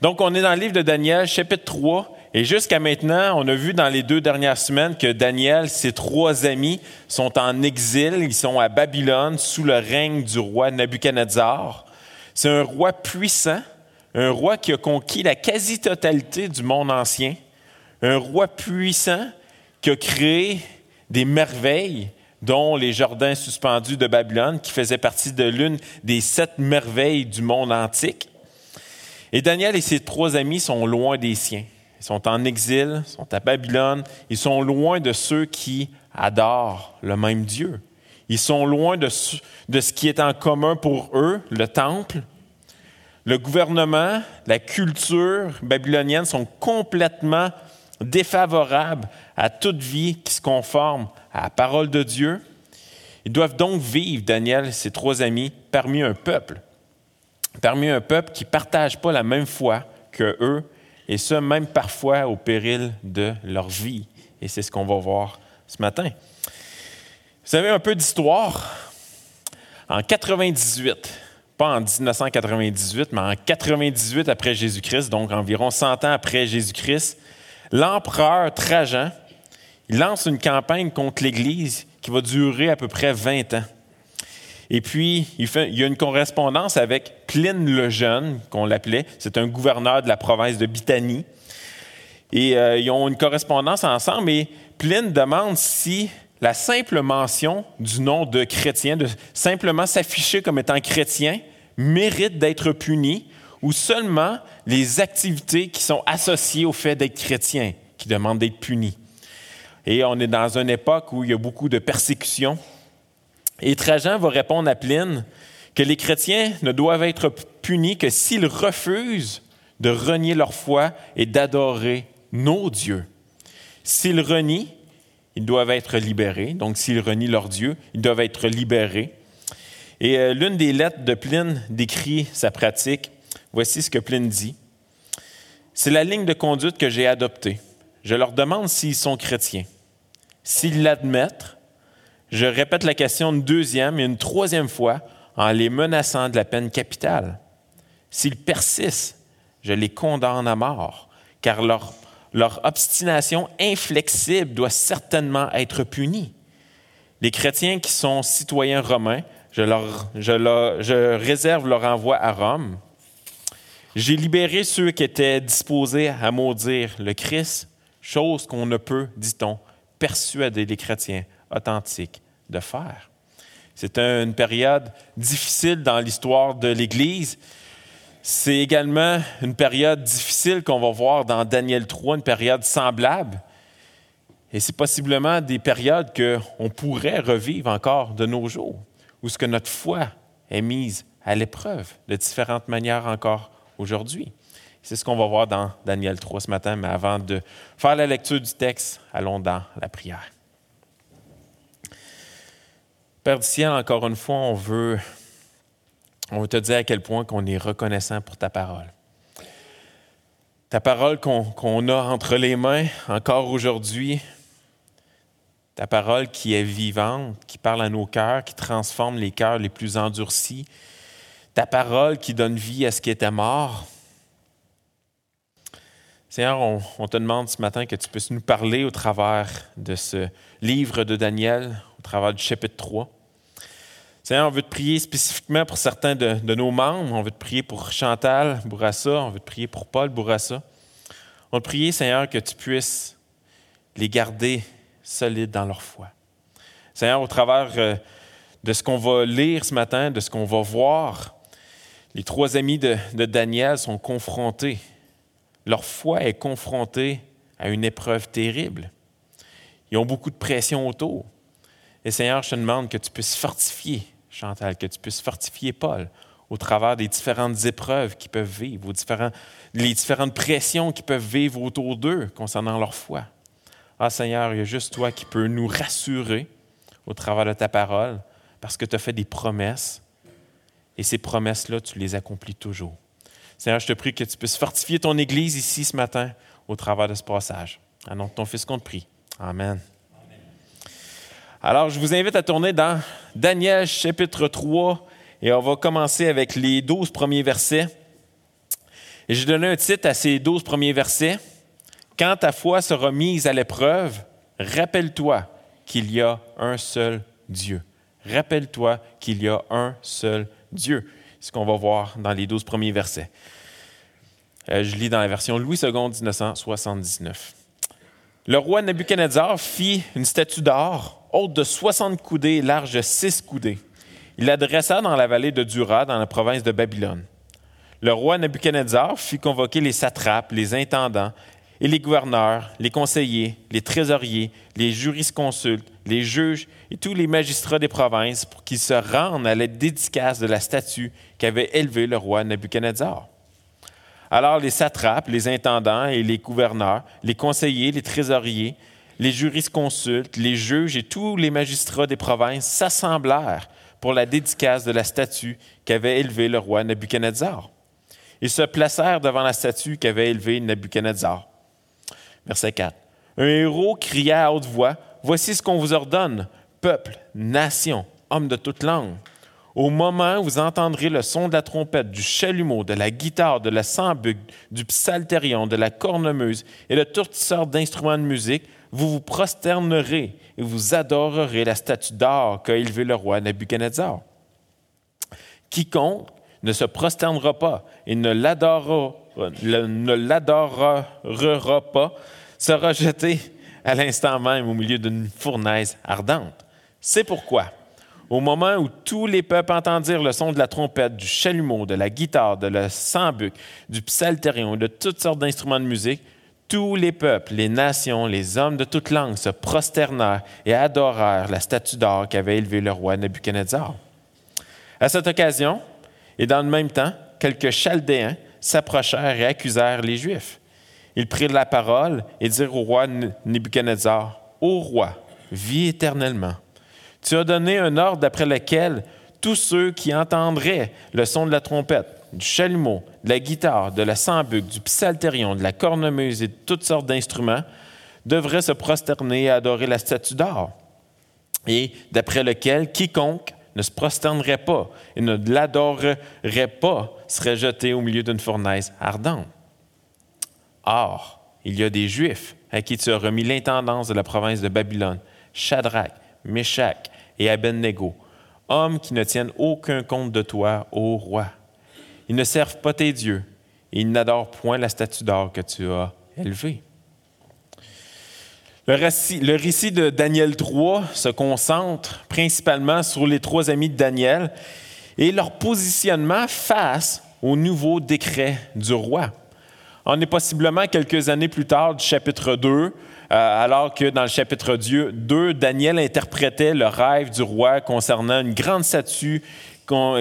Donc, on est dans le livre de Daniel, chapitre 3, et jusqu'à maintenant, on a vu dans les deux dernières semaines que Daniel, ses trois amis, sont en exil, ils sont à Babylone sous le règne du roi Nabuchodonosor. C'est un roi puissant, un roi qui a conquis la quasi-totalité du monde ancien, un roi puissant qui a créé des merveilles, dont les jardins suspendus de Babylone, qui faisaient partie de l'une des sept merveilles du monde antique. Et Daniel et ses trois amis sont loin des siens. Ils sont en exil, sont à Babylone, ils sont loin de ceux qui adorent le même Dieu. Ils sont loin de, de ce qui est en commun pour eux, le temple. Le gouvernement, la culture babylonienne sont complètement défavorables à toute vie qui se conforme à la parole de Dieu. Ils doivent donc vivre, Daniel et ses trois amis, parmi un peuple, parmi un peuple qui ne partage pas la même foi que eux, et ce, même parfois au péril de leur vie. Et c'est ce qu'on va voir ce matin. Vous savez un peu d'histoire. En 98, pas en 1998, mais en 98 après Jésus-Christ, donc environ 100 ans après Jésus-Christ, l'empereur Trajan, lance une campagne contre l'Église qui va durer à peu près 20 ans. Et puis, il, y a une correspondance avec Pline le Jeune, qu'on l'appelait. C'est un gouverneur de la province de Bithynie. Et euh, ils ont une correspondance ensemble et Pline demande si la simple mention du nom de chrétien, de simplement s'afficher comme étant chrétien, mérite d'être puni ou seulement les activités qui sont associées au fait d'être chrétien qui demandent d'être punis. Et on est dans une époque où il y a beaucoup de persécutions. Et Trajan va répondre à Pline que les chrétiens ne doivent être punis que s'ils refusent de renier leur foi et d'adorer nos dieux. S'ils renient, ils doivent être libérés. Donc, s'ils renient leur Dieu, ils doivent être libérés. Et euh, l'une des lettres de Pline décrit sa pratique. Voici ce que Pline dit. C'est la ligne de conduite que j'ai adoptée. Je leur demande s'ils sont chrétiens. S'ils l'admettent, je répète la question une deuxième et une troisième fois en les menaçant de la peine capitale. S'ils persistent, je les condamne à mort, car leur, obstination inflexible doit certainement être punie. Les chrétiens qui sont citoyens romains, je, je réserve leur envoi à Rome. J'ai libéré ceux qui étaient disposés à maudire le Christ, chose qu'on ne peut, dit-on, persuader les chrétiens authentiques de faire. C'est une période difficile dans l'histoire de l'Église. C'est également une période difficile qu'on va voir dans Daniel 3, une période semblable. Et c'est possiblement des périodes qu'on pourrait revivre encore de nos jours, où ce que notre foi est mise à l'épreuve de différentes manières encore aujourd'hui. C'est ce qu'on va voir dans Daniel 3 ce matin, mais avant de faire la lecture du texte, allons dans la prière. Père du encore une fois, on veut, on te dire à quel point qu'on est reconnaissant pour ta parole. Ta parole qu'on a entre les mains encore aujourd'hui, ta parole qui est vivante, qui parle à nos cœurs, qui transforme les cœurs les plus endurcis, ta parole qui donne vie à ce qui était mort. Seigneur, on, on, te demande ce matin que tu puisses nous parler au travers de ce livre de Daniel, au travers du chapitre 3. Seigneur, on veut te prier spécifiquement pour certains de, nos membres. On veut te prier pour Chantal Bourassa. On veut te prier pour Paul Bourassa. On veut te prier, Seigneur, que tu puisses les garder solides dans leur foi. Seigneur, au travers euh, de ce qu'on va lire ce matin, de ce qu'on va voir, les trois amis de, de Daniel sont confrontés. Leur foi est confrontée à une épreuve terrible. Ils ont beaucoup de pression autour. Et Seigneur, je te demande que tu puisses fortifier Chantal, que tu puisses fortifier Paul au travers des différentes épreuves qu'ils peuvent vivre, les différentes pressions qu'ils peuvent vivre autour d'eux concernant leur foi. Ah Seigneur, il y a juste toi qui peux nous rassurer au travers de ta parole parce que tu as fait des promesses et ces promesses-là, tu les accomplis toujours. Seigneur, je te prie que tu puisses fortifier ton Église ici ce matin au travers de ce passage. À nom de ton Fils qu'on te prie. Amen. Alors, je vous invite à tourner dans Daniel chapitre 3 et on va commencer avec les douze premiers versets. Et j'ai donné un titre à ces douze premiers versets. Quand ta foi sera mise à l'épreuve, rappelle-toi qu'il y a un seul Dieu. Rappelle-toi qu'il y a un seul Dieu. C'est ce qu'on va voir dans les douze premiers versets. Euh, je lis dans la version Louis II 1979. Le roi Nebuchadnezzar fit une statue d'or, haute de 60 coudées et large de 6 coudées. Il la dressa dans la vallée de Dura, dans la province de Babylone. Le roi Nebuchadnezzar fit convoquer les satrapes, les intendants, et les gouverneurs, les conseillers, les trésoriers, les jurisconsultes, les juges et tous les magistrats des provinces pour qu'ils se rendent à la dédicace de la statue qu'avait élevée le roi Nebuchadnezzar. Alors les satrapes, les intendants et les gouverneurs, les conseillers, les trésoriers, les jurisconsultes, les juges et tous les magistrats des provinces s'assemblèrent pour la dédicace de la statue qu'avait élevée le roi Nebuchadnezzar. Ils se placèrent devant la statue qu'avait élevée Nebuchadnezzar. Verset 4. Un héros cria à haute voix, Voici ce qu'on vous ordonne, peuple, nation, homme de toute langue. Au moment où vous entendrez le son de la trompette, du chalumeau, de la guitare, de la sambuc, du psalterion, de la cornemuse et de toutes sortes d'instruments de musique, vous vous prosternerez et vous adorerez la statue d'or qu'a élevée le roi Nebuchadnezzar. Quiconque ne se prosternera pas et ne l'adorera, ne l'adorera pas sera jeté à l'instant même au milieu d'une fournaise ardente. C'est pourquoi, au moment où tous les peuples entendirent le son de la trompette, du chalumeau, de la guitare, de la sambuc, du psalterion, de toutes sortes d'instruments de musique, tous les peuples, les nations, les hommes de toute langue se prosternèrent et adorèrent la statue d'or qu'avait élevée le roi Nebuchadnezzar. À cette occasion, et dans le même temps, quelques Chaldéens s'approchèrent et accusèrent les Juifs. Ils prirent la parole et dirent au roi Nebuchadnezzar, Ô roi, vis éternellement. Tu as donné un ordre d'après lequel tous ceux qui entendraient le son de la trompette, du chalumeau, de la guitare, de la sambuc, du psalterion, de la cornemuse et de toutes sortes d'instruments devraient se prosterner et adorer la statue d'or. Et d'après lequel quiconque ne se prosternerait pas et ne l'adorerait pas serait jeté au milieu d'une fournaise ardente. Or, il y a des Juifs à qui tu as remis l'intendance de la province de Babylone, Shadrach, Meshach et Abednego, hommes qui ne tiennent aucun compte de toi, ô roi. Ils ne servent pas tes dieux et ils n'adorent point la statue d'or que tu as élevée. Le récit, le récit, de Daniel 3 se concentre principalement sur les trois amis de Daniel et leur positionnement face au nouveau décret du roi. On est possiblement quelques années plus tard du chapitre 2, euh, alors que dans le chapitre 2, Daniel interprétait le rêve du roi concernant une grande statue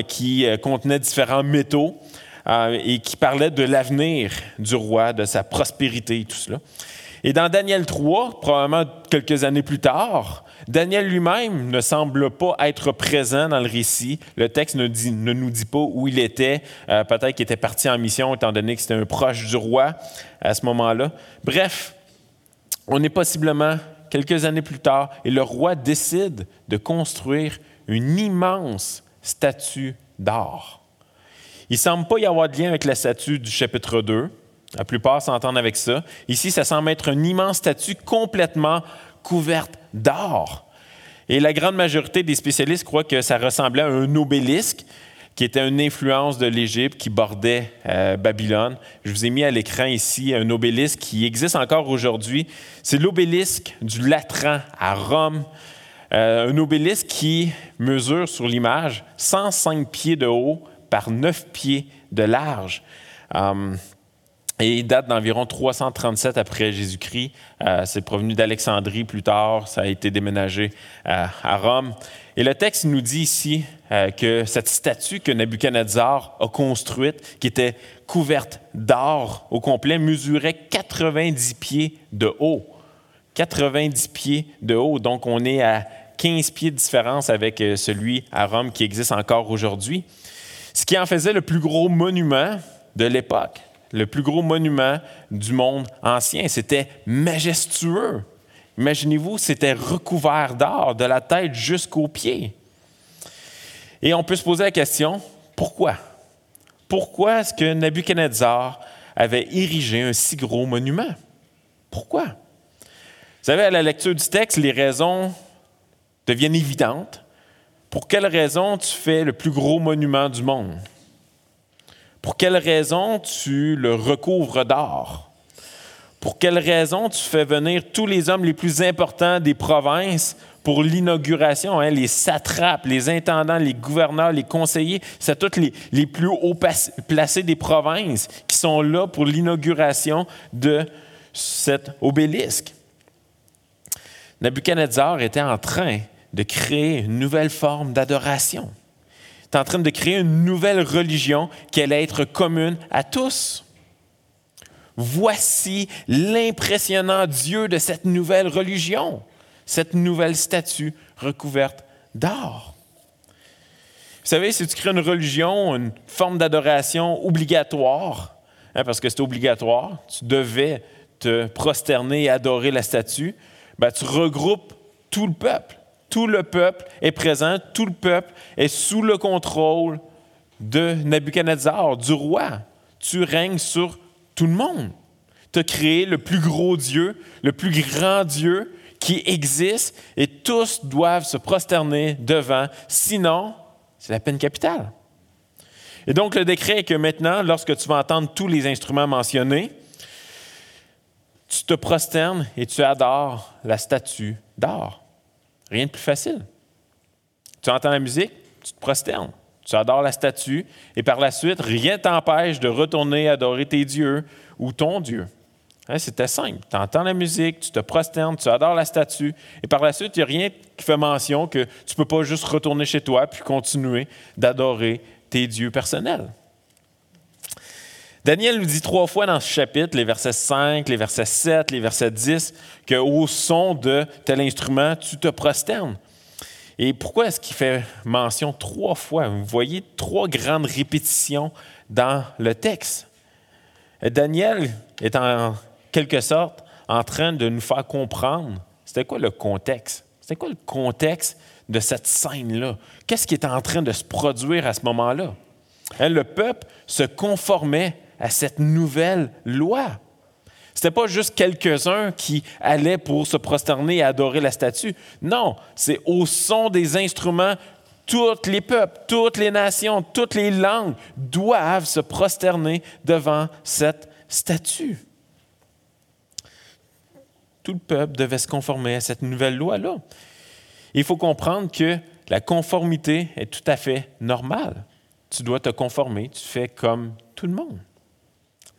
qui euh, contenait différents métaux euh, et qui parlait de l'avenir du roi, de sa prospérité et tout cela. Et dans Daniel 3, probablement quelques années plus tard, Daniel lui-même ne semble pas être présent dans le récit. Le texte ne, nous dit pas où il était. Euh, peut-être qu'il était parti en mission, étant donné que c'était un proche du roi à ce moment-là. Bref, on est possiblement quelques années plus tard et le roi décide de construire une immense statue d'or. Il ne semble pas y avoir de lien avec la statue du chapitre 2. La plupart s'entendent avec ça. Ici, ça semble être une immense statue complètement couverte d'or. Et la grande majorité des spécialistes croient que ça ressemblait à un obélisque qui était une influence de l'Égypte qui bordait euh, Babylone. Je vous ai mis à l'écran ici un obélisque qui existe encore aujourd'hui. C'est l'obélisque du Latran à Rome. Euh, un obélisque qui mesure sur l'image 105 pieds de haut par 9 pieds de large. Euh, et il date d'environ 337 après Jésus-Christ. Euh, c'est provenu d'Alexandrie plus tard. Ça a été déménagé euh, à Rome. Et le texte nous dit ici euh, que cette statue que Nebuchadnezzar a construite, qui était couverte d'or au complet, mesurait 90 pieds de haut. 90 pieds de haut. Donc, on est à 15 pieds de différence avec celui à Rome qui existe encore aujourd'hui. Ce qui en faisait le plus gros monument de l'époque le plus gros monument du monde ancien. C'était majestueux. Imaginez-vous, c'était recouvert d'or de la tête jusqu'aux pieds. Et on peut se poser la question, pourquoi? Pourquoi est-ce que Nebuchadnezzar avait érigé un si gros monument? Pourquoi? Vous savez, à la lecture du texte, les raisons deviennent évidentes. Pour quelle raison tu fais le plus gros monument du monde? Pour quelle raison tu le recouvres d'or? Pour quelle raison tu fais venir tous les hommes les plus importants des provinces pour l'inauguration, hein, les satrapes, les intendants, les gouverneurs, les conseillers, c'est tous les, les, plus haut placés des provinces qui sont là pour l'inauguration de cet obélisque? Nabucodonosor était en train de créer une nouvelle forme d'adoration. Il était en train de créer une nouvelle religion qui allait être commune à tous. Voici l'impressionnant Dieu de cette nouvelle religion, cette nouvelle statue recouverte d'or. Vous savez, si tu crées une religion, une forme d'adoration obligatoire, hein, parce que c'est obligatoire, tu devais te prosterner et adorer la statue, ben, tu regroupes tout le peuple. Tout le peuple est présent, tout le peuple est sous le contrôle de Nabucodonosor, du roi. Tu règnes sur tout le monde. Tu as créé le plus gros Dieu, le plus grand Dieu qui existe, et tous doivent se prosterner devant, sinon, c'est la peine capitale. Et donc, le décret est que maintenant, lorsque tu vas entendre tous les instruments mentionnés, tu te prosternes et tu adores la statue d'or. Rien de plus facile. Tu entends la musique, tu te prosternes, tu adores la statue, et par la suite, rien t'empêche de retourner adorer tes dieux ou ton Dieu. Hein, c'était simple. Tu entends la musique, tu te prosternes, tu adores la statue, et par la suite, il n'y a rien qui fait mention que tu ne peux pas juste retourner chez toi puis continuer d'adorer tes dieux personnels. Daniel nous dit trois fois dans ce chapitre, les versets 5, les versets 7, les versets 10, qu'au son de tel instrument, tu te prosternes. Et pourquoi est-ce qu'il fait mention trois fois? Vous voyez trois grandes répétitions dans le texte. Daniel est en quelque sorte en train de nous faire comprendre c'était quoi le contexte? C'était quoi le contexte de cette scène-là? Qu'est-ce qui est en train de se produire à ce moment-là? Hein, le peuple se conformait à cette nouvelle loi. Ce n'était pas juste quelques-uns qui allaient pour se prosterner et adorer la statue. Non, c'est au son des instruments, tous les peuples, toutes les nations, toutes les langues doivent se prosterner devant cette statue. Tout le peuple devait se conformer à cette nouvelle loi-là. Il faut comprendre que la conformité est tout à fait normale. Tu dois te conformer, tu fais comme tout le monde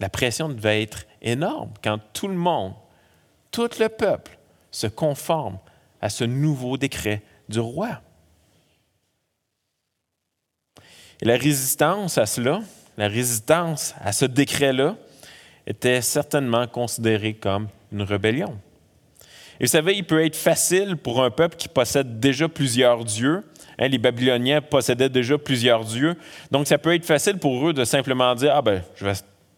la pression devait être énorme quand tout le monde, tout le peuple se conforme à ce nouveau décret du roi. Et la résistance à cela, la résistance à ce décret-là, était certainement considérée comme une rébellion. Et vous savez, il peut être facile pour un peuple qui possède déjà plusieurs dieux. Hein, les Babyloniens possédaient déjà plusieurs dieux. Donc, ça peut être facile pour eux de simplement dire Ah, ben, je vais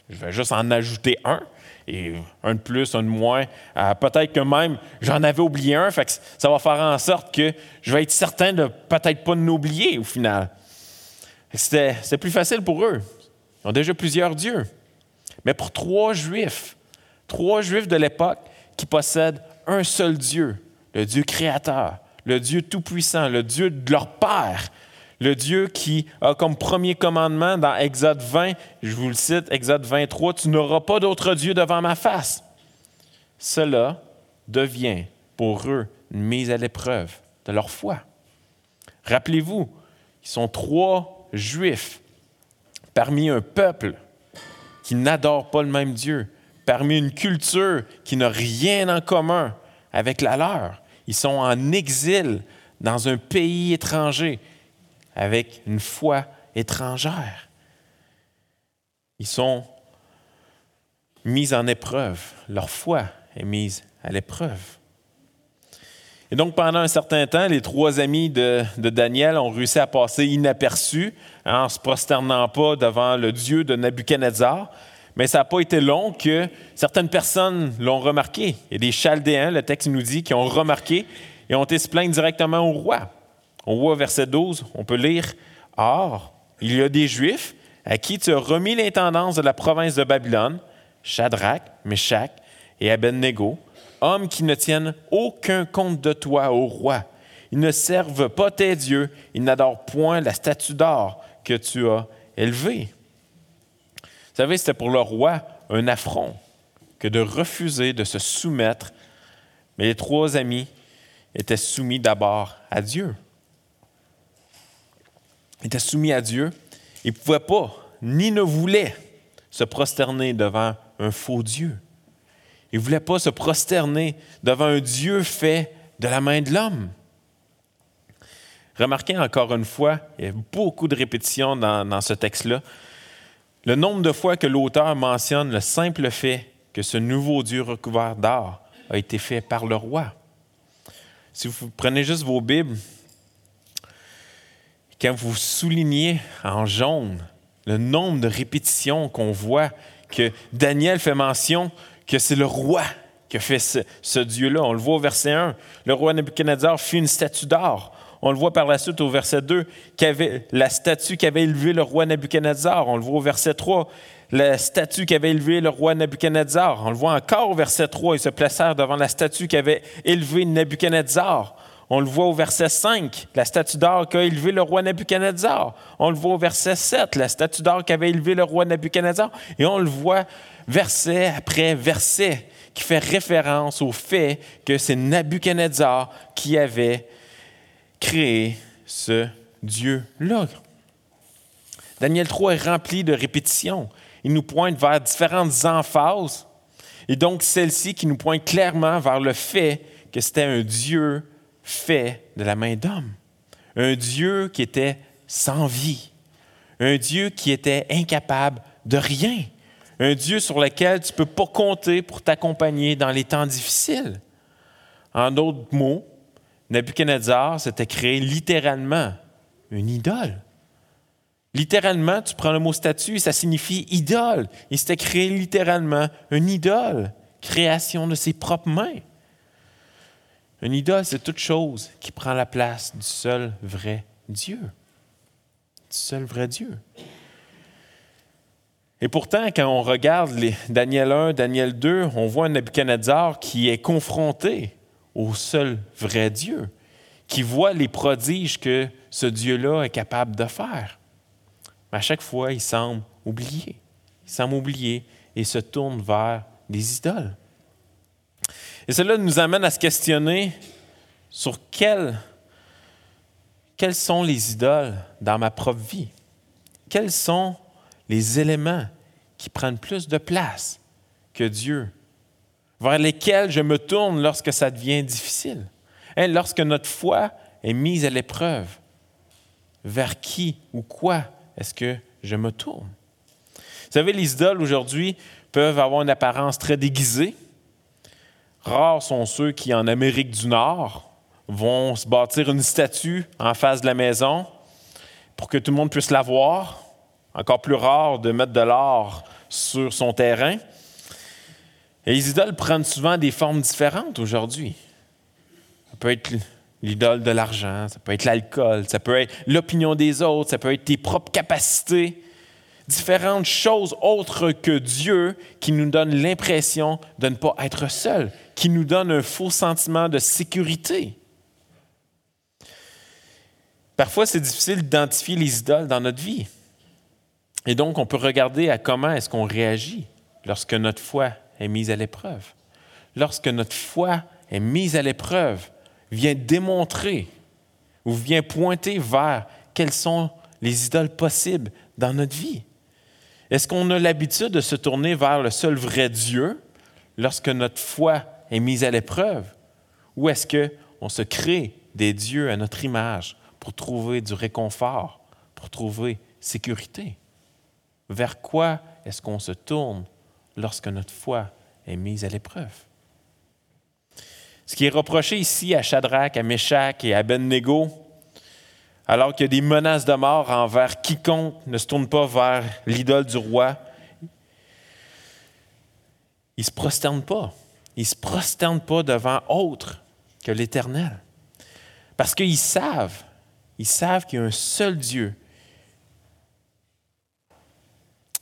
je vais juste en ajouter un. Et un de plus, un de moins. Euh, peut-être que même j'en avais oublié un, ça va faire en sorte que je vais être certain de peut-être pas l'oublier au final. C'était plus facile pour eux. Ils ont déjà plusieurs dieux. Mais pour trois juifs, trois juifs de l'époque qui possèdent un seul Dieu, le Dieu créateur, le Dieu tout-puissant, le Dieu de leur Père, le Dieu qui a comme premier commandement dans Exode 20, je vous le cite, Exode 23, Tu n'auras pas d'autre Dieu devant ma face. Cela devient pour eux une mise à l'épreuve de leur foi. Rappelez-vous, ils sont trois juifs parmi un peuple qui n'adore pas le même Dieu, parmi une culture qui n'a rien en commun avec la leur. Ils sont en exil dans un pays étranger avec une foi étrangère. Ils sont mis en épreuve. Leur foi est mise à l'épreuve. Et donc, pendant un certain temps, les trois amis de, Daniel ont réussi à passer inaperçus hein, en se prosternant pas devant le Dieu de Nabuchodonosor. Mais ça n'a pas été long que certaines personnes l'ont remarqué. A des Chaldéens, le texte nous dit, qui ont remarqué et ont été se plaindre directement au roi. On voit verset 12, on peut lire Or, il y a des Juifs à qui tu as remis l'intendance de la province de Babylone, Shadrach, Meshach et Abednego, hommes qui ne tiennent aucun compte de toi, ô roi. Ils ne servent pas tes dieux, ils n'adorent point la statue d'or que tu as élevée. Vous savez, c'était pour le roi un affront que de refuser de se soumettre, mais les trois amis étaient soumis d'abord à Dieu. Ils étaient soumis à Dieu. Ils ne pouvaient pas, ni ne voulaient, se prosterner devant un faux Dieu. Ils ne voulaient pas se prosterner devant un Dieu fait de la main de l'homme. Remarquez encore une fois, il y a beaucoup de répétitions dans, dans ce texte-là, le nombre de fois que l'auteur mentionne le simple fait que ce nouveau Dieu recouvert d'or a été fait par le roi. Si vous prenez juste vos Bibles, quand vous soulignez en jaune le nombre de répétitions qu'on voit que Daniel fait mention que c'est le roi qui a fait ce, Dieu-là. On le voit au verset 1. Le roi Nebuchadnezzar fit une statue d'or. On le voit par la suite au verset 2, qu'avait, la statue qu'avait élevée le roi Nebuchadnezzar. On le voit au verset 3, la statue qu'avait élevée le roi Nebuchadnezzar. On le voit encore au verset 3, ils se placèrent devant la statue qu'avait élevée Nebuchadnezzar. On le voit au verset 5, la statue d'or qu'a élevé le roi Nebuchadnezzar. On le voit au verset 7, la statue d'or qu'avait élevé le roi Nebuchadnezzar. Et on le voit verset après verset qui fait référence au fait que c'est Nebuchadnezzar qui avait créé ce Dieu-là. Daniel 3 est rempli de répétitions. Il nous pointe vers différentes emphases. Et donc, celle-ci qui nous pointe clairement vers le fait que c'était un Dieu fait de la main d'homme. Un Dieu qui était sans vie. Un Dieu qui était incapable de rien. Un Dieu sur lequel tu ne peux pas compter pour t'accompagner dans les temps difficiles. En d'autres mots, Nebuchadnezzar s'était créé littéralement une idole. Littéralement, tu prends le mot statue, ça signifie idole. Il s'était créé littéralement une idole, création de ses propres mains. Une idole, c'est toute chose qui prend la place du seul vrai Dieu. Du seul vrai Dieu. Et pourtant, quand on regarde Daniel 1, Daniel 2, on voit un qui est confronté au seul vrai Dieu, qui voit les prodiges que ce Dieu-là est capable de faire. Mais à chaque fois, il semble oublier. Il semble oublier et se tourne vers des idoles. Et cela nous amène à se questionner sur quelles, sont les idoles dans ma propre vie? Quels sont les éléments qui prennent plus de place que Dieu, vers lesquels je me tourne lorsque ça devient difficile? Hein, lorsque notre foi est mise à l'épreuve, vers qui ou quoi est-ce que je me tourne? Vous savez, les idoles aujourd'hui peuvent avoir une apparence très déguisée. Rares sont ceux qui, en Amérique du Nord, vont se bâtir une statue en face de la maison pour que tout le monde puisse la voir. Encore plus rare de mettre de l'or sur son terrain. Les idoles prennent souvent des formes différentes aujourd'hui. Ça peut être l'idole de l'argent, ça peut être l'alcool, ça peut être l'opinion des autres, ça peut être tes propres capacités différentes choses autres que Dieu qui nous donnent l'impression de ne pas être seul, qui nous donnent un faux sentiment de sécurité. Parfois, c'est difficile d'identifier les idoles dans notre vie. Et donc, on peut regarder à comment est-ce qu'on réagit lorsque notre foi est mise à l'épreuve. Lorsque notre foi est mise à l'épreuve, vient démontrer ou vient pointer vers quelles sont les idoles possibles dans notre vie. Est-ce qu'on a l'habitude de se tourner vers le seul vrai Dieu lorsque notre foi est mise à l'épreuve? Ou est-ce qu'on se crée des dieux à notre image pour trouver du réconfort, pour trouver sécurité? Vers quoi est-ce qu'on se tourne lorsque notre foi est mise à l'épreuve? Ce qui est reproché ici à Shadrach, à Meshach et à Abednego, alors qu'il y a des menaces de mort envers quiconque ne se tourne pas vers l'idole du roi. Ils ne se prosternent pas. Ils ne se prosternent pas devant autre que l'Éternel. Parce qu'ils savent, ils savent qu'il y a un seul Dieu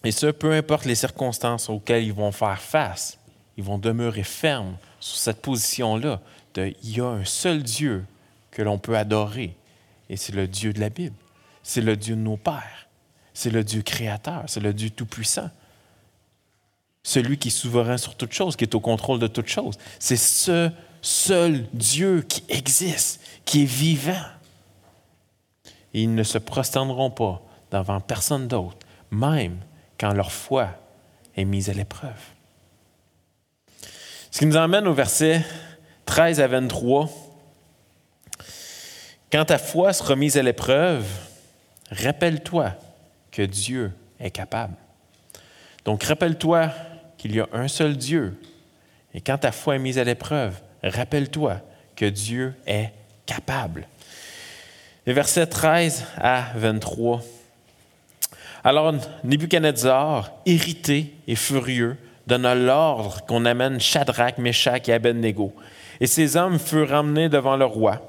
Et ce, peu importe les circonstances auxquelles ils vont faire face, ils vont demeurer fermes sur cette position-là de il y a un seul Dieu que l'on peut adorer, et c'est le Dieu de la Bible. C'est le Dieu de nos pères. C'est le Dieu créateur. C'est le Dieu tout-puissant. Celui qui est souverain sur toute chose, qui est au contrôle de toute chose. C'est ce seul Dieu qui existe, qui est vivant. Et ils ne se prosterneront pas devant personne d'autre, même quand leur foi est mise à l'épreuve. Ce qui nous emmène au verset 13 à 23. Quand ta foi sera mise à l'épreuve, rappelle-toi que Dieu est capable. Donc rappelle-toi qu'il y a un seul Dieu. Et quand ta foi est mise à l'épreuve, rappelle-toi que Dieu est capable. Versets 13 à 23. Alors Nebuchadnezzar, irrité et furieux, donna l'ordre qu'on amène Shadrach, Meshach et Abednego. Et ces hommes furent ramenés devant le roi.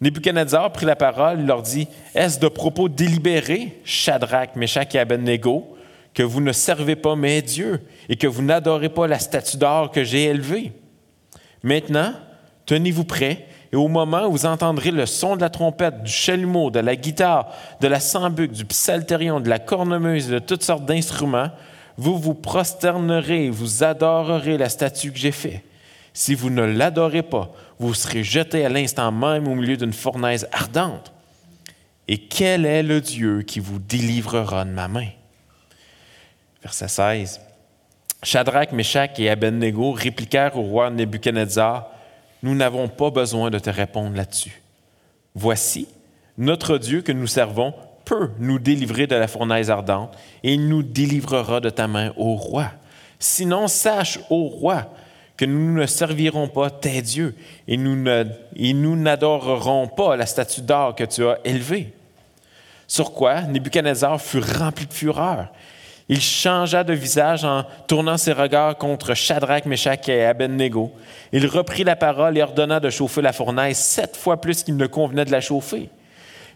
Nebuchadnezzar prit la parole et leur dit Est-ce de propos délibérés, Shadrach, Meshach et Abednego, que vous ne servez pas mes dieux et que vous n'adorez pas la statue d'or que j'ai élevée Maintenant, tenez-vous prêts et au moment où vous entendrez le son de la trompette, du chalumeau, de la guitare, de la sambuc, du psalterion, de la cornemuse, de toutes sortes d'instruments, vous vous prosternerez et vous adorerez la statue que j'ai faite. Si vous ne l'adorez pas, vous serez jeté à l'instant même au milieu d'une fournaise ardente. Et quel est le Dieu qui vous délivrera de ma main? Verset 16. Shadrach, Meshach et Abednego répliquèrent au roi Nebuchadnezzar Nous n'avons pas besoin de te répondre là-dessus. Voici, notre Dieu que nous servons peut nous délivrer de la fournaise ardente et il nous délivrera de ta main, au roi. Sinon, sache, ô roi, que nous ne servirons pas tes dieux et nous, n'adorerons pas la statue d'or que tu as élevée. Sur quoi Nebuchadnezzar fut rempli de fureur. Il changea de visage en tournant ses regards contre Shadrach, Meshach et Abednego. Il reprit la parole et ordonna de chauffer la fournaise sept fois plus qu'il ne convenait de la chauffer.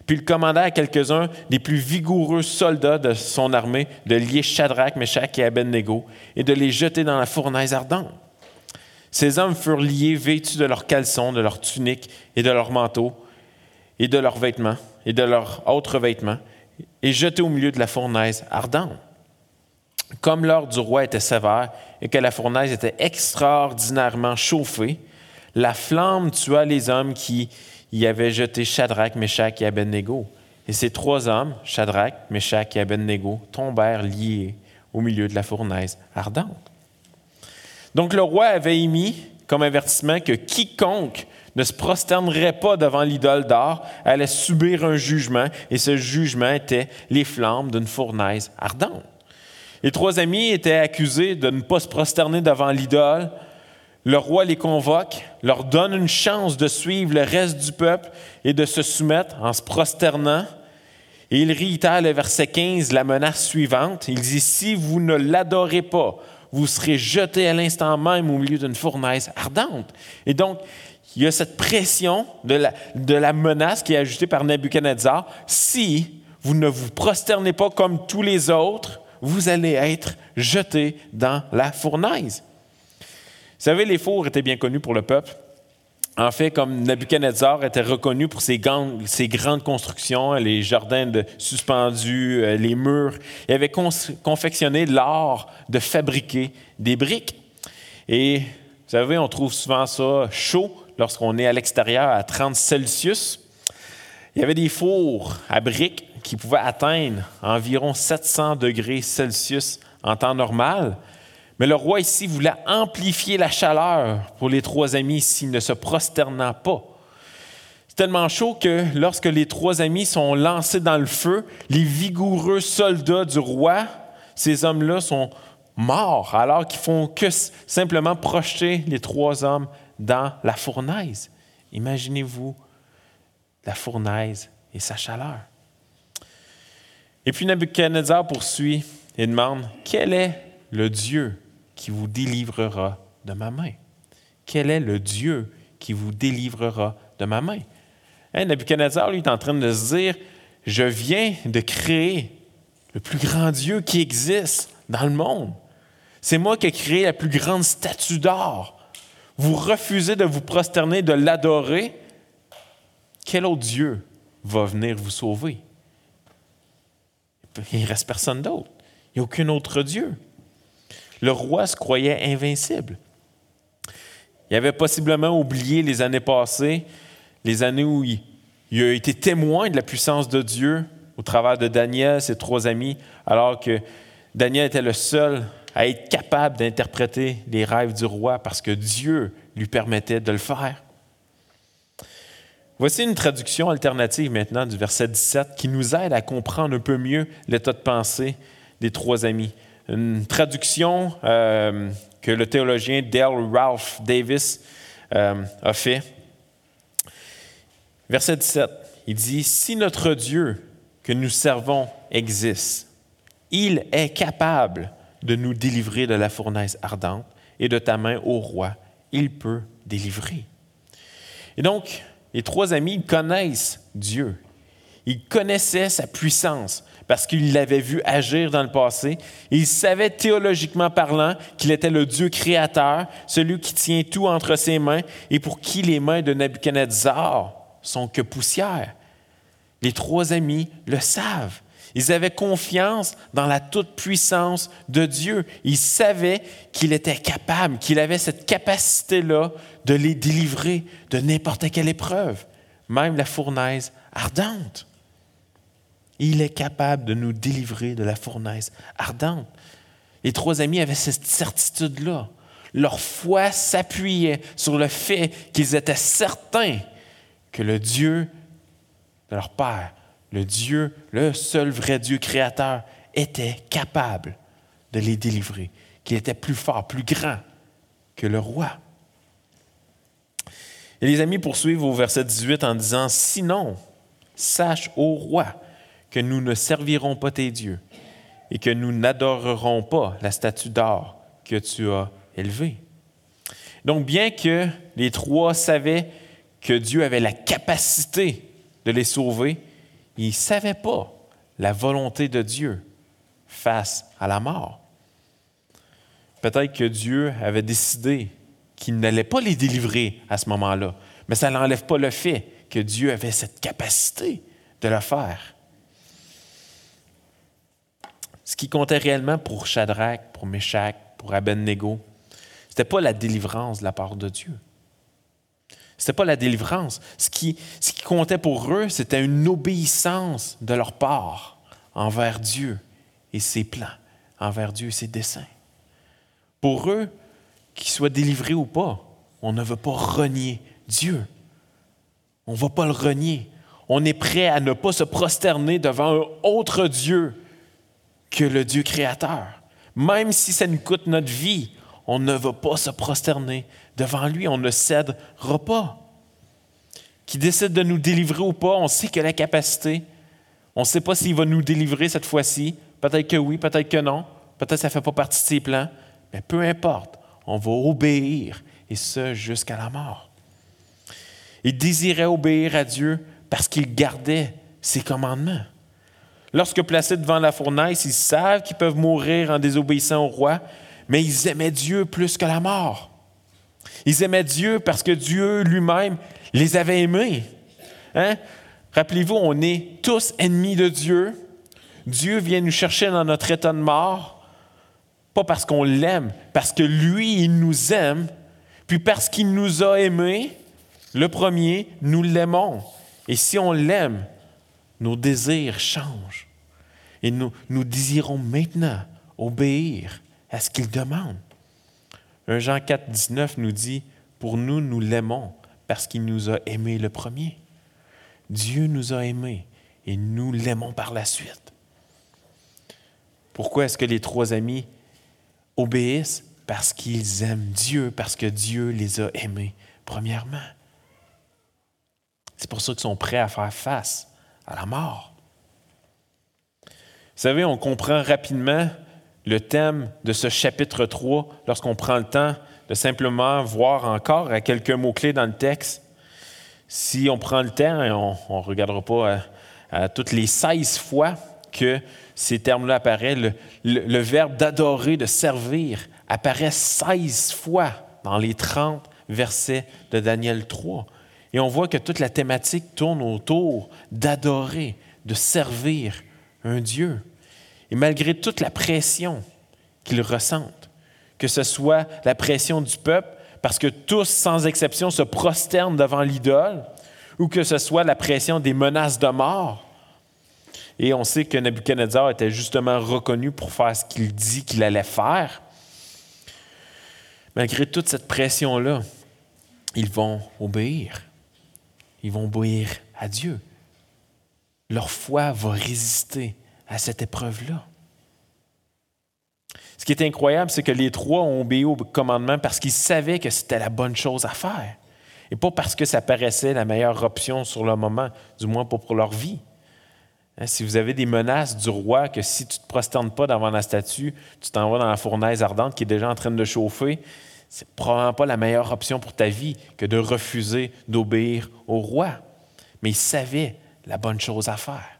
Puis il commanda à quelques-uns des plus vigoureux soldats de son armée de lier Shadrach, Meshach et Abednego et de les jeter dans la fournaise ardente. Ces hommes furent liés, vêtus de leurs caleçons, de leurs tuniques et de leurs manteaux, et de leurs vêtements, et de leurs autres vêtements, et jetés au milieu de la fournaise ardente. Comme l'ordre du roi était sévère et que la fournaise était extraordinairement chauffée, la flamme tua les hommes qui y avaient jeté Shadrach, Meshach et Abednego. Et ces trois hommes, Shadrach, Meshach et Abednego, tombèrent liés au milieu de la fournaise ardente. Donc le roi avait émis comme avertissement que quiconque ne se prosternerait pas devant l'idole d'or allait subir un jugement, et ce jugement était les flammes d'une fournaise ardente. Les trois amis étaient accusés de ne pas se prosterner devant l'idole. Le roi les convoque, leur donne une chance de suivre le reste du peuple et de se soumettre en se prosternant. Et il réitère le verset 15, la menace suivante. Il dit, si vous ne l'adorez pas, vous serez jeté à l'instant même au milieu d'une fournaise ardente. Et donc, il y a cette pression de la, de la menace qui est ajoutée par Nebuchadnezzar. Si vous ne vous prosternez pas comme tous les autres, vous allez être jeté dans la fournaise. Vous savez, les fours étaient bien connus pour le peuple. En fait, comme Nebuchadnezzar était reconnu pour ses, grandes constructions, les jardins suspendus, euh, les murs, il avait confectionné l'art de fabriquer des briques. Et vous savez, on trouve souvent ça chaud lorsqu'on est à l'extérieur à 30 Celsius. Il y avait des fours à briques qui pouvaient atteindre environ 700 degrés Celsius en temps normal. Mais le roi ici voulait amplifier la chaleur pour les trois amis s'ils ne se prosternant pas. C'est tellement chaud que lorsque les trois amis sont lancés dans le feu, les vigoureux soldats du roi, ces hommes-là sont morts alors qu'ils font que simplement projeter les trois hommes dans la fournaise. Imaginez-vous la fournaise et sa chaleur. Et puis Nebuchadnezzar poursuit et demande Quel est le Dieu qui vous délivrera de ma main? Quel est le Dieu qui vous délivrera de ma main? Hein, Nebuchadnezzar, lui, est en train de se dire Je viens de créer le plus grand Dieu qui existe dans le monde. C'est moi qui ai créé la plus grande statue d'or. Vous refusez de vous prosterner, de l'adorer. Quel autre Dieu va venir vous sauver? Il ne reste personne d'autre. Il n'y a aucun autre Dieu. Le roi se croyait invincible. Il avait possiblement oublié les années passées, les années où il, il a été témoin de la puissance de Dieu au travers de Daniel, ses trois amis, alors que Daniel était le seul à être capable d'interpréter les rêves du roi parce que Dieu lui permettait de le faire. Voici une traduction alternative maintenant du verset 17 qui nous aide à comprendre un peu mieux l'état de pensée des trois amis. Une traduction euh, que le théologien Dale Ralph Davis euh, a fait. Verset 17, il dit, Si notre Dieu que nous servons existe. Il est capable de nous délivrer de la fournaise ardente et de ta main au roi. Il peut délivrer. Et donc, les trois amis connaissent Dieu. Ils connaissaient sa puissance parce qu'ils l'avaient vu agir dans le passé. Ils savaient théologiquement parlant qu'il était le Dieu créateur, celui qui tient tout entre ses mains et pour qui les mains de Nebuchadnezzar sont que poussière. Les trois amis le savent. Ils avaient confiance dans la toute-puissance de Dieu. Ils savaient qu'il était capable, qu'il avait cette capacité-là de les délivrer de n'importe quelle épreuve, même la fournaise ardente. Il est capable de nous délivrer de la fournaise ardente. Les trois amis avaient cette certitude-là. Leur foi s'appuyait sur le fait qu'ils étaient certains que le Dieu leur Père, le Dieu, le seul vrai Dieu créateur, était capable de les délivrer, qu'il était plus fort, plus grand que le roi. Et les amis poursuivent au verset 18 en disant, Sinon, sache, ô roi, que nous ne servirons pas tes dieux et que nous n'adorerons pas la statue d'or que tu as élevée. Donc, bien que les trois savaient que Dieu avait la capacité de les sauver, ils ne savaient pas la volonté de Dieu face à la mort. Peut-être que Dieu avait décidé qu'il n'allait pas les délivrer à ce moment-là, mais ça n'enlève pas le fait que Dieu avait cette capacité de le faire. Ce qui comptait réellement pour Shadrach, pour Meshach, pour Abednego, ce n'était pas la délivrance de la part de Dieu. Ce n'était pas la délivrance. Ce qui, ce qui comptait pour eux, c'était une obéissance de leur part envers Dieu et ses plans, envers Dieu et ses desseins. Pour eux, qu'ils soient délivrés ou pas, on ne veut pas renier Dieu. On ne va pas le renier. On est prêt à ne pas se prosterner devant un autre Dieu que le Dieu créateur. Même si ça nous coûte notre vie, on ne va pas se prosterner devant lui, on ne cédera pas. Qui décide de nous délivrer ou pas, on sait qu'il a la capacité. On ne sait pas s'il va nous délivrer cette fois-ci. Peut-être que oui, peut-être que non. Peut-être que ça ne fait pas partie de ses plans. Mais peu importe, on va obéir, et ce jusqu'à la mort. Il désirait obéir à Dieu parce qu'il gardait ses commandements. Lorsque placés devant la fournaise, ils savent qu'ils peuvent mourir en désobéissant au roi, mais ils aimaient Dieu plus que la mort. Ils aimaient Dieu parce que Dieu lui-même les avait aimés. Hein? Rappelez-vous, on est tous ennemis de Dieu. Dieu vient nous chercher dans notre état de mort, pas parce qu'on l'aime, parce que lui, il nous aime, puis parce qu'il nous a aimés, le premier, nous l'aimons. Et si on l'aime, nos désirs changent. Et nous, nous désirons maintenant obéir à ce qu'il demande. 1 Jean 4, 19 nous dit, Pour nous, nous l'aimons parce qu'il nous a aimés le premier. Dieu nous a aimés et nous l'aimons par la suite. Pourquoi est-ce que les trois amis obéissent? Parce qu'ils aiment Dieu, parce que Dieu les a aimés, premièrement. C'est pour ça qu'ils sont prêts à faire face à la mort. Vous savez, on comprend rapidement le thème de ce chapitre 3 lorsqu'on prend le temps de simplement voir encore à quelques mots-clés dans le texte. Si on prend le temps, et on ne regardera pas à, toutes les 16 fois que ces termes-là apparaissent. Le, le verbe d'adorer, de servir, apparaît 16 fois dans les 30 versets de Daniel 3. Et on voit que toute la thématique tourne autour d'adorer, de servir un Dieu. Et malgré toute la pression qu'ils ressentent, que ce soit la pression du peuple, parce que tous, sans exception, se prosternent devant l'idole, ou que ce soit la pression des menaces de mort. Et on sait que Nebuchadnezzar était justement reconnu pour faire ce qu'il dit qu'il allait faire. Malgré toute cette pression-là, ils vont obéir. Ils vont obéir à Dieu. Leur foi va résister à cette épreuve-là. Ce qui est incroyable, c'est que les trois ont obéi au commandement parce qu'ils savaient que c'était la bonne chose à faire. Et pas parce que ça paraissait la meilleure option sur le moment, du moins pas pour leur vie. Hein, si vous avez des menaces du roi que si tu ne te prosternes pas devant la statue, tu t'en vas dans la fournaise ardente qui est déjà en train de chauffer, c'est probablement pas la meilleure option pour ta vie que de refuser d'obéir au roi. Mais ils savaient la bonne chose à faire.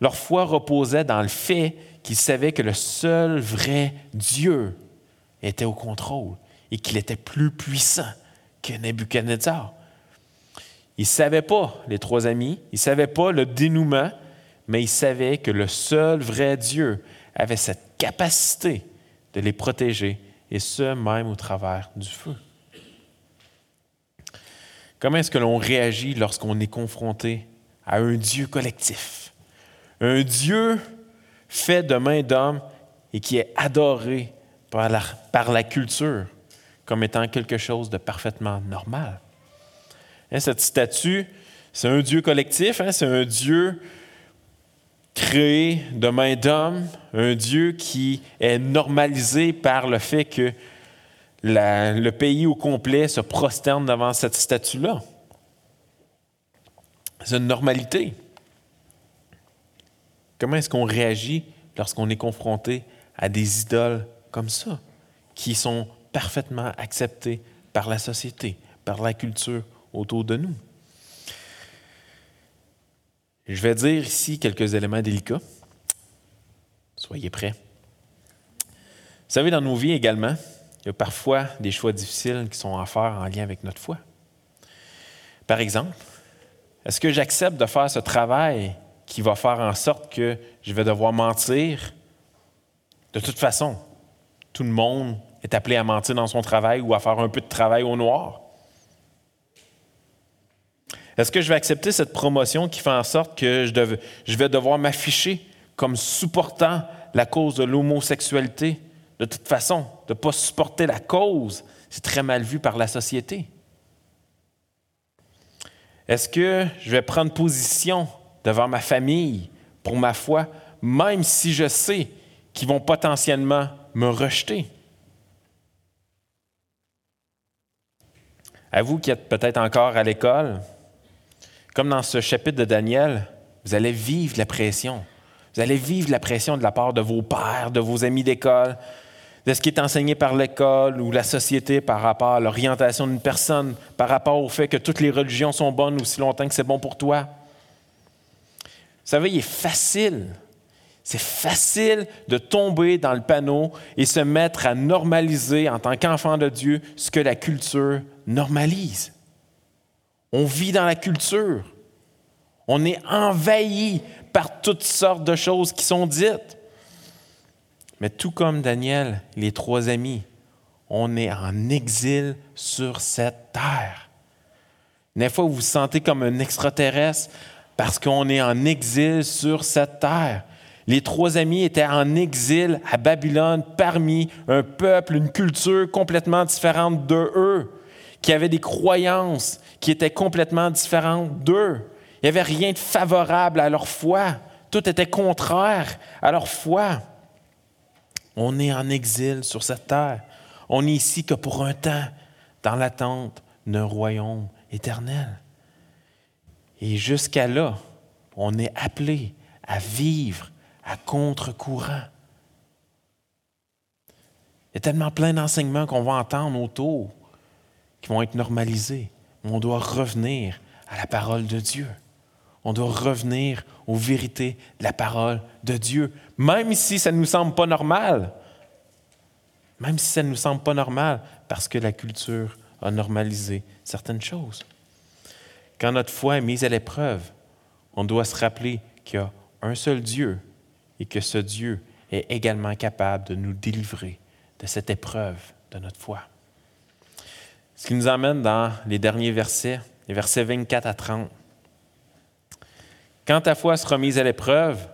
Leur foi reposait dans le fait qu'ils savaient que le seul vrai Dieu était au contrôle et qu'il était plus puissant que Nebuchadnezzar. Ils ne savaient pas, les trois amis, ils ne savaient pas le dénouement, mais ils savaient que le seul vrai Dieu avait cette capacité de les protéger, et ce, même au travers du feu. Comment est-ce que l'on réagit lorsqu'on est confronté à un Dieu collectif? Un Dieu fait de main d'homme et qui est adoré par la, culture comme étant quelque chose de parfaitement normal. Hein, cette statue, c'est un Dieu collectif, hein, c'est un Dieu créé de main d'homme, un Dieu qui est normalisé par le fait que le pays au complet se prosterne devant cette statue-là. C'est une normalité. Comment est-ce qu'on réagit lorsqu'on est confronté à des idoles comme ça, qui sont parfaitement acceptées par la société, par la culture autour de nous? Je vais dire ici quelques éléments délicats. Soyez prêts. Vous savez, dans nos vies également, il y a parfois des choix difficiles qui sont à faire en lien avec notre foi. Par exemple, est-ce que j'accepte de faire ce travail qui va faire en sorte que je vais devoir mentir? De toute façon, tout le monde est appelé à mentir dans son travail ou à faire un peu de travail au noir. Est-ce que je vais accepter cette promotion qui fait en sorte que je, vais devoir m'afficher comme supportant la cause de l'homosexualité? De toute façon, de ne pas supporter la cause, c'est très mal vu par la société. Est-ce que je vais prendre position devant ma famille pour ma foi, même si je sais qu'ils vont potentiellement me rejeter? À vous qui êtes peut-être encore à l'école, comme dans ce chapitre de Daniel, vous allez vivre la pression. Vous allez vivre la pression de la part de vos pères, de vos amis d'école, de ce qui est enseigné par l'école ou la société par rapport à l'orientation d'une personne, par rapport au fait que toutes les religions sont bonnes aussi longtemps que c'est bon pour toi. Savez, il est facile, c'est facile de tomber dans le panneau et se mettre à normaliser en tant qu'enfant de Dieu ce que la culture normalise. On vit dans la culture. On est envahi par toutes sortes de choses qui sont dites. Mais tout comme Daniel, les trois amis, on est en exil sur cette terre. Des fois, vous vous sentez comme un extraterrestre parce qu'on est en exil sur cette terre. Les trois amis étaient en exil à Babylone parmi un peuple, une culture complètement différente de eux qui avaient des croyances qui étaient complètement différentes d'eux. Il n'y avait rien de favorable à leur foi. Tout était contraire à leur foi. On est en exil sur cette terre. On n'est ici que pour un temps, dans l'attente d'un royaume éternel. Et jusqu'à là, on est appelé à vivre à contre-courant. Il y a tellement plein d'enseignements qu'on va entendre autour qui vont être normalisés. On doit revenir à la parole de Dieu. On doit revenir aux vérités de la parole de Dieu, même si ça ne nous semble pas normal. Même si ça ne nous semble pas normal, parce que la culture a normalisé certaines choses. Quand notre foi est mise à l'épreuve, on doit se rappeler qu'il y a un seul Dieu et que ce Dieu est également capable de nous délivrer de cette épreuve de notre foi. Ce qui nous amène dans les derniers versets, les versets 24 à 30. Quand ta foi sera mise à l'épreuve,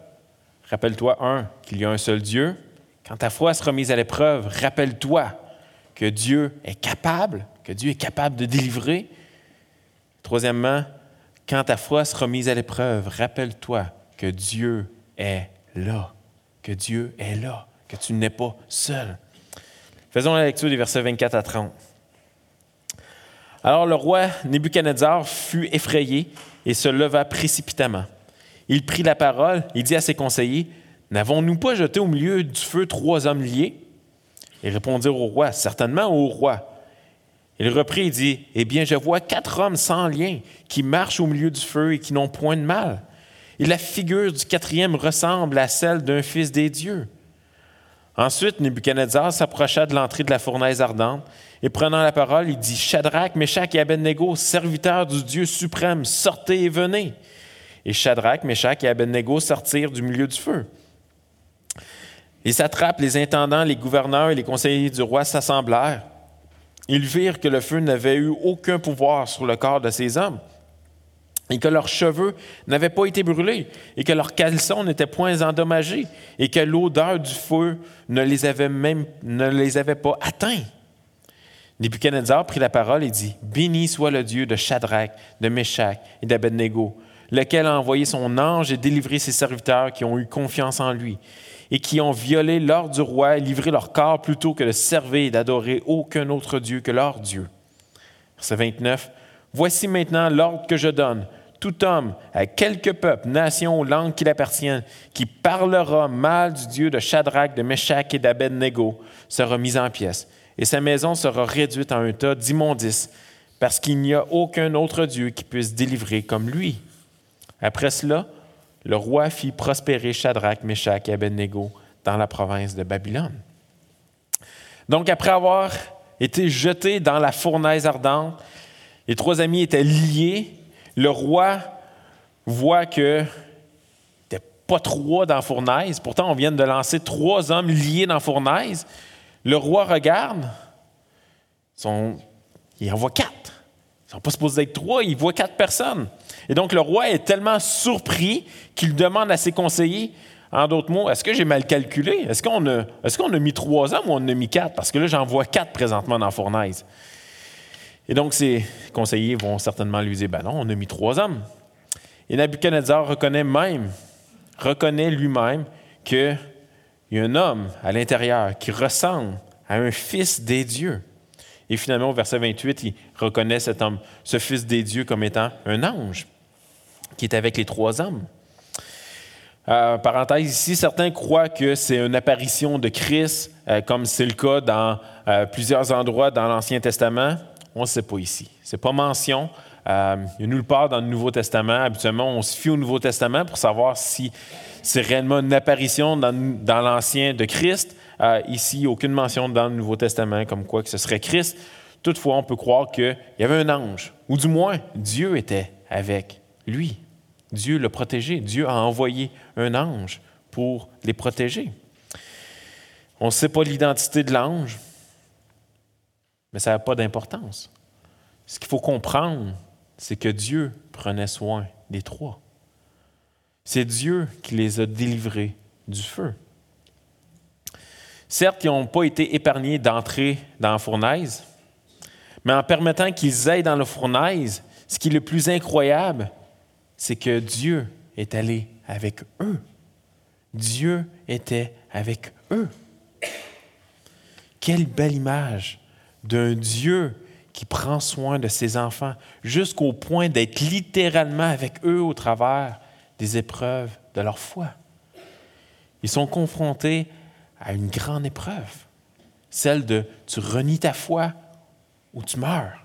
rappelle-toi, un, qu'il y a un seul Dieu. Quand ta foi sera mise à l'épreuve, rappelle-toi que Dieu est capable, que Dieu est capable de délivrer. Troisièmement, quand ta foi sera mise à l'épreuve, rappelle-toi que Dieu est là, que Dieu est là, que tu n'es pas seul. Faisons la lecture des versets 24 à 30. Alors le roi Nebuchadnezzar fut effrayé et se leva précipitamment. Il prit la parole et dit à ses conseillers, N'avons-nous pas jeté au milieu du feu trois hommes liés? Ils répondirent au roi, Certainement au roi. Il reprit et dit, Eh bien, je vois quatre hommes sans lien qui marchent au milieu du feu et qui n'ont point de mal. Et la figure du quatrième ressemble à celle d'un fils des dieux. Ensuite, Nebuchadnezzar s'approcha de l'entrée de la fournaise ardente et prenant la parole, il dit Shadrach, Meshach et Abednego, serviteurs du Dieu suprême, sortez et venez. Et Shadrach, Meshach et Abednego sortirent du milieu du feu. Les satrapes, les intendants, les gouverneurs et les conseillers du roi s'assemblèrent. Ils virent que le feu n'avait eu aucun pouvoir sur le corps de ces hommes, et que leurs cheveux n'avaient pas été brûlés, et que leurs caleçons n'étaient point endommagés, et que l'odeur du feu ne les avait pas atteints. Nebuchadnezzar prit la parole et dit Béni soit le Dieu de Shadrach, de Meshach et d'Abednego, lequel a envoyé son ange et délivré ses serviteurs qui ont eu confiance en lui et qui ont violé l'ordre du roi et livré leur corps plutôt que de servir et d'adorer aucun autre Dieu que leur Dieu. Verset 29. Voici maintenant l'ordre que je donne. Tout homme, à quelque peuple, nation ou langue qu'il appartienne, qui parlera mal du Dieu de Shadrach, de Meshach et d'Abednego, sera mis en pièces, et sa maison sera réduite en un tas d'immondices, parce qu'il n'y a aucun autre Dieu qui puisse délivrer comme lui. Après cela, le roi fit prospérer Shadrach, Meshach et Abednego dans la province de Babylone. Donc, après avoir été jetés dans la fournaise ardente, les trois amis étaient liés. Le roi voit que n'était pas trois dans la fournaise. Pourtant, on vient de lancer trois hommes liés dans la fournaise. Le roi regarde. il en voit quatre. Ils sont pas supposés être trois, il voit quatre personnes. Et donc, le roi est tellement surpris qu'il demande à ses conseillers, en d'autres mots, est-ce que j'ai mal calculé? Est-ce qu'on a, est mis trois hommes ou on en a mis quatre? Parce que là, j'en vois quatre présentement dans la fournaise. Et donc, ses conseillers vont certainement lui dire, ben non, on a mis trois hommes. Et Nabucodonosor reconnaît même, reconnaît lui-même qu'il y a un homme à l'intérieur qui ressemble à un fils des dieux. Et finalement, au verset 28, il reconnaît cet homme, ce fils des dieux, comme étant un ange qui est avec les trois hommes. Euh, parenthèse ici, certains croient que c'est une apparition de Christ, euh, comme c'est le cas dans euh, plusieurs endroits dans l'Ancien Testament. On ne sait pas ici. Ce n'est pas mention. il nulle part dans le Nouveau Testament. Habituellement, on se fie au Nouveau Testament pour savoir si c'est réellement une apparition dans l'Ancien de Christ. Ici, aucune mention dans le Nouveau Testament comme quoi que ce serait Christ. Toutefois, on peut croire qu'il y avait un ange, ou du moins, Dieu était avec lui. Dieu l'a protégé. Dieu a envoyé un ange pour les protéger. On ne sait pas l'identité de l'ange, mais ça n'a pas d'importance. Ce qu'il faut comprendre, c'est que Dieu prenait soin des trois. C'est Dieu qui les a délivrés du feu. Certes, ils n'ont pas été épargnés d'entrer dans la fournaise, mais en permettant qu'ils aillent dans la fournaise, ce qui est le plus incroyable, c'est que Dieu est allé avec eux. Dieu était avec eux. Quelle belle image d'un Dieu qui prend soin de ses enfants jusqu'au point d'être littéralement avec eux au travers des épreuves de leur foi. Ils sont confrontés à une grande épreuve, celle de tu renies ta foi ou tu meurs.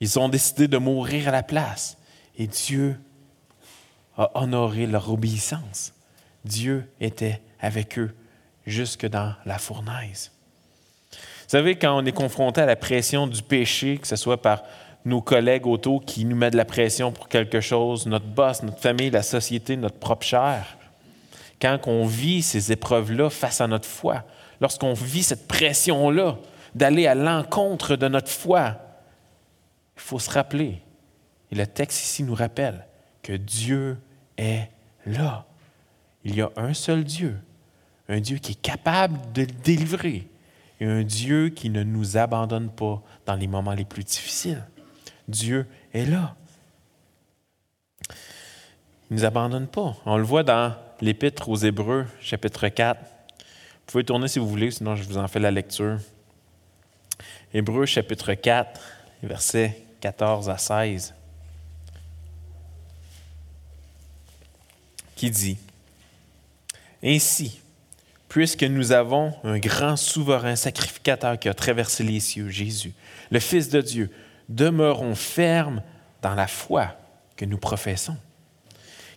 Ils ont décidé de mourir à la place. Et Dieu a honoré leur obéissance. Dieu était avec eux jusque dans la fournaise. Vous savez, quand on est confronté à la pression du péché, que ce soit par nos collègues autour qui nous mettent de la pression pour quelque chose, notre boss, notre famille, la société, notre propre chair, quand on vit ces épreuves-là face à notre foi, lorsqu'on vit cette pression-là d'aller à l'encontre de notre foi, il faut se rappeler, et le texte ici nous rappelle, que Dieu est là. Il y a un seul Dieu, un Dieu qui est capable de délivrer et un Dieu qui ne nous abandonne pas dans les moments les plus difficiles. Dieu est là. Il ne nous abandonne pas. On le voit dans l'Épître aux Hébreux, chapitre 4. Vous pouvez tourner si vous voulez, sinon je vous en fais la lecture. Hébreux, chapitre 4, versets 14 à 16. Qui dit Ainsi, puisque nous avons un grand souverain sacrificateur qui a traversé les cieux, Jésus, le Fils de Dieu, demeurons fermes dans la foi que nous professons.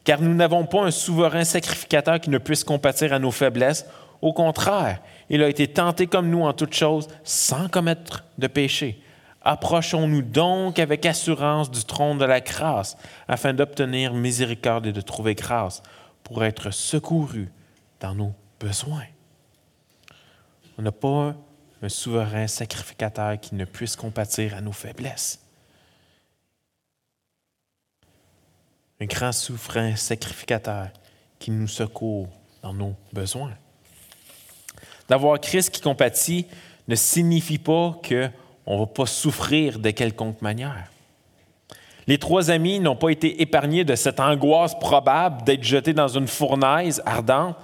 Car nous n'avons pas un souverain sacrificateur qui ne puisse compatir à nos faiblesses. Au contraire, il a été tenté comme nous en toutes choses, sans commettre de péché. Approchons-nous donc avec assurance du trône de la grâce, afin d'obtenir miséricorde et de trouver grâce pour être secourus dans nos besoins. On n'a pas un souverain sacrificateur qui ne puisse compatir à nos faiblesses. Un grand souverain sacrificateur qui nous secourt dans nos besoins. D'avoir Christ qui compatit ne signifie pas qu'on ne va pas souffrir de quelconque manière. Les trois amis n'ont pas été épargnés de cette angoisse probable d'être jetés dans une fournaise ardente,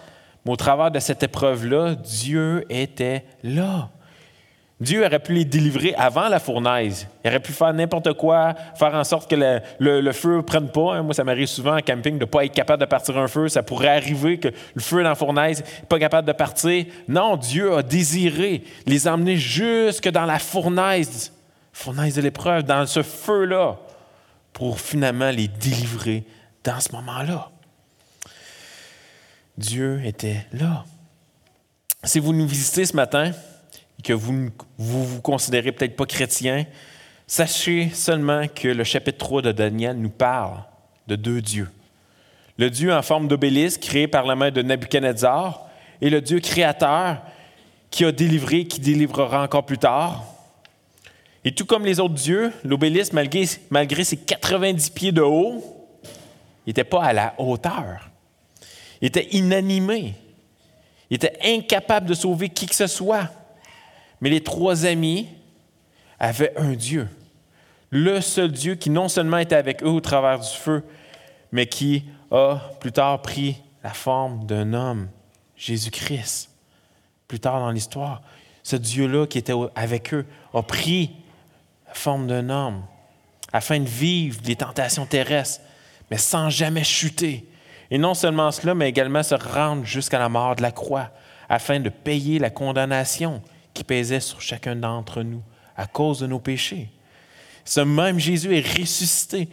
mais au travers de cette épreuve-là, Dieu était là. Dieu aurait pu les délivrer avant la fournaise. Il aurait pu faire n'importe quoi, faire en sorte que le, feu ne prenne pas. Hein. Moi, ça m'arrive souvent en camping de ne pas être capable de partir un feu. Ça pourrait arriver que le feu dans la fournaise n'est pas capable de partir. Non, Dieu a désiré les emmener jusque dans la fournaise, fournaise de l'épreuve, dans ce feu-là, pour finalement les délivrer dans ce moment-là. Dieu était là. Si vous nous visitez ce matin, que vous vous, vous considérez peut-être pas chrétien, sachez seulement que le chapitre 3 de Daniel nous parle de deux dieux. Le Dieu en forme d'obélisque créé par la main de Nebuchadnezzar et le Dieu créateur qui a délivré, qui délivrera encore plus tard. Et tout comme les autres dieux, l'obélisque, malgré, malgré ses 90 pieds de haut, n'était pas à la hauteur. Il était inanimé. Il était incapable de sauver qui que ce soit. Mais les trois amis avaient un Dieu. Le seul Dieu qui non seulement était avec eux au travers du feu, mais qui a plus tard pris la forme d'un homme, Jésus-Christ. Plus tard dans l'histoire, ce Dieu-là qui était avec eux a pris la forme d'un homme afin de vivre des tentations terrestres, mais sans jamais chuter. Et non seulement cela, mais également se rendre jusqu'à la mort de la croix afin de payer la condamnation qui pesait sur chacun d'entre nous à cause de nos péchés. Ce même Jésus est ressuscité.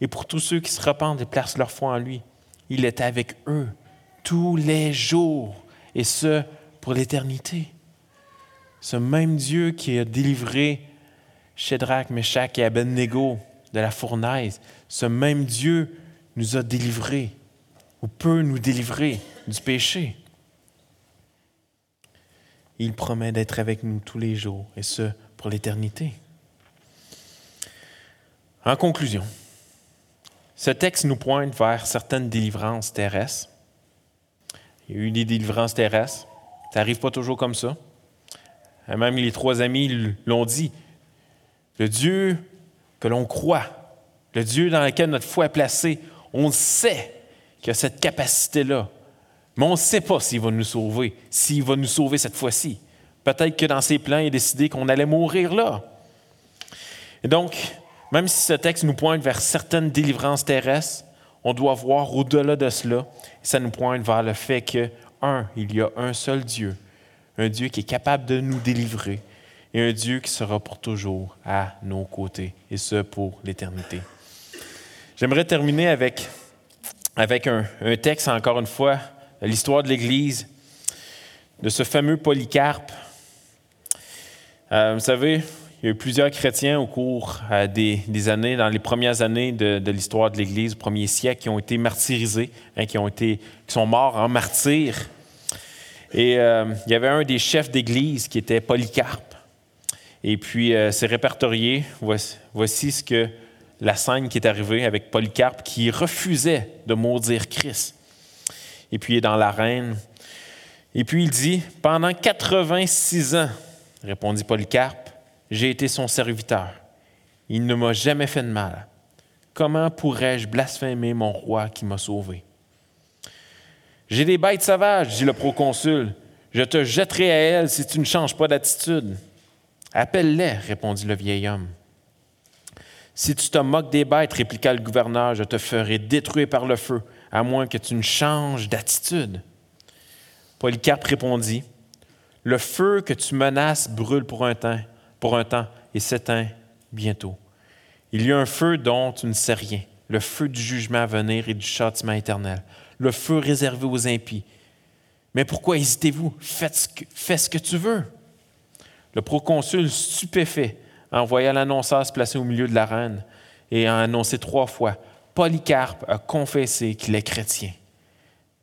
Et pour tous ceux qui se repentent et placent leur foi en lui, il est avec eux tous les jours, et ce, pour l'éternité. Ce même Dieu qui a délivré Shadrach, Meshach et Abednego de la fournaise, ce même Dieu nous a délivrés, ou peut nous délivrer du péché il promet d'être avec nous tous les jours, et ce, pour l'éternité. En conclusion, ce texte nous pointe vers certaines délivrances terrestres. Il y a eu des délivrances terrestres. Ça n'arrive pas toujours comme ça. Même les trois amis l'ont dit. Le Dieu que l'on croit, le Dieu dans lequel notre foi est placée, on sait qu'il a cette capacité-là mais on ne sait pas s'il va nous sauver, s'il va nous sauver cette fois-ci. Peut-être que dans ses plans, il a décidé qu'on allait mourir là. Et donc, même si ce texte nous pointe vers certaines délivrances terrestres, on doit voir au-delà de cela. Ça nous pointe vers le fait que, un, il y a un seul Dieu, un Dieu qui est capable de nous délivrer et un Dieu qui sera pour toujours à nos côtés, et ce pour l'éternité. J'aimerais terminer avec avec un, texte, encore une fois, l'histoire de l'Église, de ce fameux Polycarpe. Euh, vous savez, il y a eu plusieurs chrétiens au cours euh, des, années, dans les premières années de, l'histoire de l'Église, au premier siècle, qui ont été martyrisés, hein, qui, sont morts en martyr. Et euh, il y avait un des chefs d'Église qui était Polycarpe. Et puis, c'est répertorié. voici ce que la scène qui est arrivée avec Polycarpe qui refusait de maudire Christ. Et puis il est dans l'arène. Et puis il dit Pendant 86 ans, répondit Polycarpe, j'ai été son serviteur. Il ne m'a jamais fait de mal. Comment pourrais-je blasphémer mon roi qui m'a sauvé? J'ai des bêtes sauvages, dit le proconsul. Je te jetterai à elles si tu ne changes pas d'attitude. Appelle-les, répondit le vieil homme. Si tu te moques des bêtes, répliqua le gouverneur, je te ferai détruire par le feu, à moins que tu ne changes d'attitude. Polycarpe répondit, Le feu que tu menaces brûle pour un temps, pour un temps et s'éteint bientôt. Il y a un feu dont tu ne sais rien, le feu du jugement à venir et du châtiment éternel, le feu réservé aux impies. Mais pourquoi hésitez-vous? Faites ce que, fais ce que tu veux. Le proconsul, stupéfait, envoya l'annonceur se placer au milieu de l'arène et a annoncé trois fois Polycarpe a confessé qu'il est chrétien.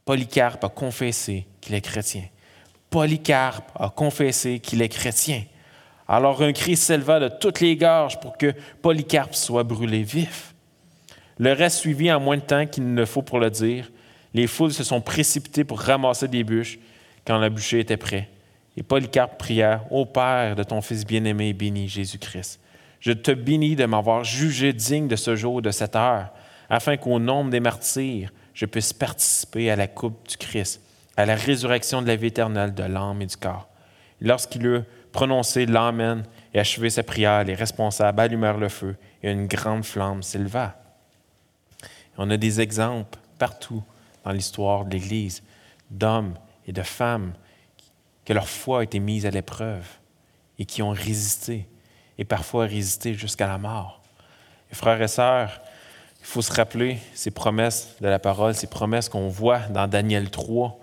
Polycarpe a confessé qu'il est chrétien. Polycarpe a confessé qu'il est chrétien. Alors un cri s'éleva de toutes les gorges pour que Polycarpe soit brûlé vif. Le reste suivit en moins de temps qu'il ne faut pour le dire. Les foules se sont précipitées pour ramasser des bûches quand le bûcher était prêt. Et Polycarpe pria, Ô Père de ton Fils bien-aimé et béni Jésus-Christ, je te bénis de m'avoir jugé digne de ce jour, de cette heure, afin qu'au nombre des martyrs, je puisse participer à la coupe du Christ, à la résurrection de la vie éternelle de l'âme et du corps. Lorsqu'il eut prononcé l'Amen et achevé sa prière, les responsables allumèrent le feu et une grande flamme s'éleva. On a des exemples partout dans l'histoire de l'Église d'hommes et de femmes que leur foi a été mise à l'épreuve et qui ont résisté, et parfois résisté jusqu'à la mort. Frères et sœurs, il faut se rappeler ces promesses de la parole, ces promesses qu'on voit dans Daniel 3,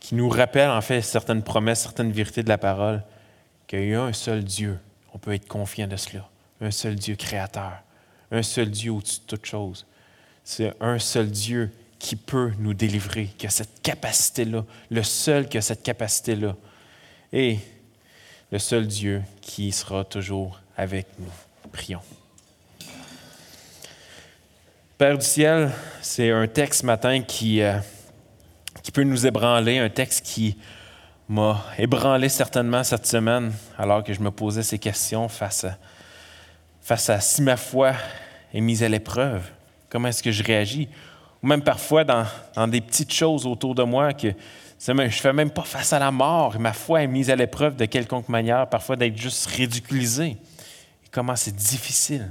qui nous rappellent en fait certaines promesses, certaines vérités de la parole, qu'il y a un seul Dieu. On peut être confiant de cela. Un seul Dieu créateur. Un seul Dieu au-dessus de toute chose. C'est un seul Dieu qui peut nous délivrer, qui a cette capacité-là, le seul qui a cette capacité-là et le seul Dieu qui sera toujours avec nous. Prions. Père du ciel, c'est un texte ce matin qui, euh, qui peut nous ébranler, un texte qui m'a ébranlé certainement cette semaine alors que je me posais ces questions face à, face à si ma foi est mise à l'épreuve. Comment est-ce que je réagis? Ou même parfois dans, dans des petites choses autour de moi que je ne fais même pas face à la mort. Ma foi est mise à l'épreuve de quelconque manière, parfois d'être juste ridiculisé. Comment c'est difficile.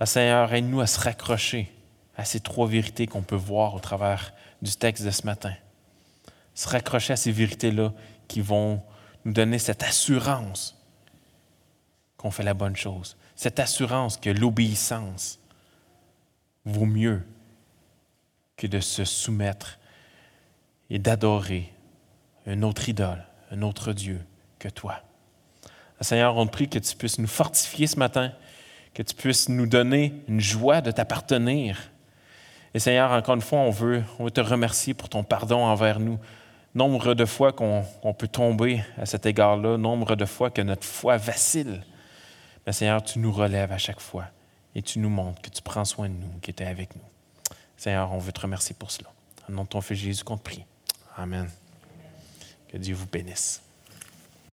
Le Seigneur, aide-nous à se raccrocher à ces trois vérités qu'on peut voir au travers du texte de ce matin. Se raccrocher à ces vérités-là qui vont nous donner cette assurance qu'on fait la bonne chose. Cette assurance que l'obéissance vaut mieux que de se soumettre et d'adorer un autre idole, un autre Dieu que toi. Seigneur, on prie que tu puisses nous fortifier ce matin, que tu puisses nous donner une joie de t'appartenir. Et Seigneur, encore une fois, on veut, te remercier pour ton pardon envers nous. Nombre de fois qu'on peut tomber à cet égard-là, nombre de fois que notre foi vacille. Mais Seigneur, tu nous relèves à chaque fois et tu nous montres que tu prends soin de nous, que tu es avec nous. Seigneur, on veut te remercier pour cela. En nom de ton Fils Jésus qu'on te prie. Amen. Que Dieu vous bénisse.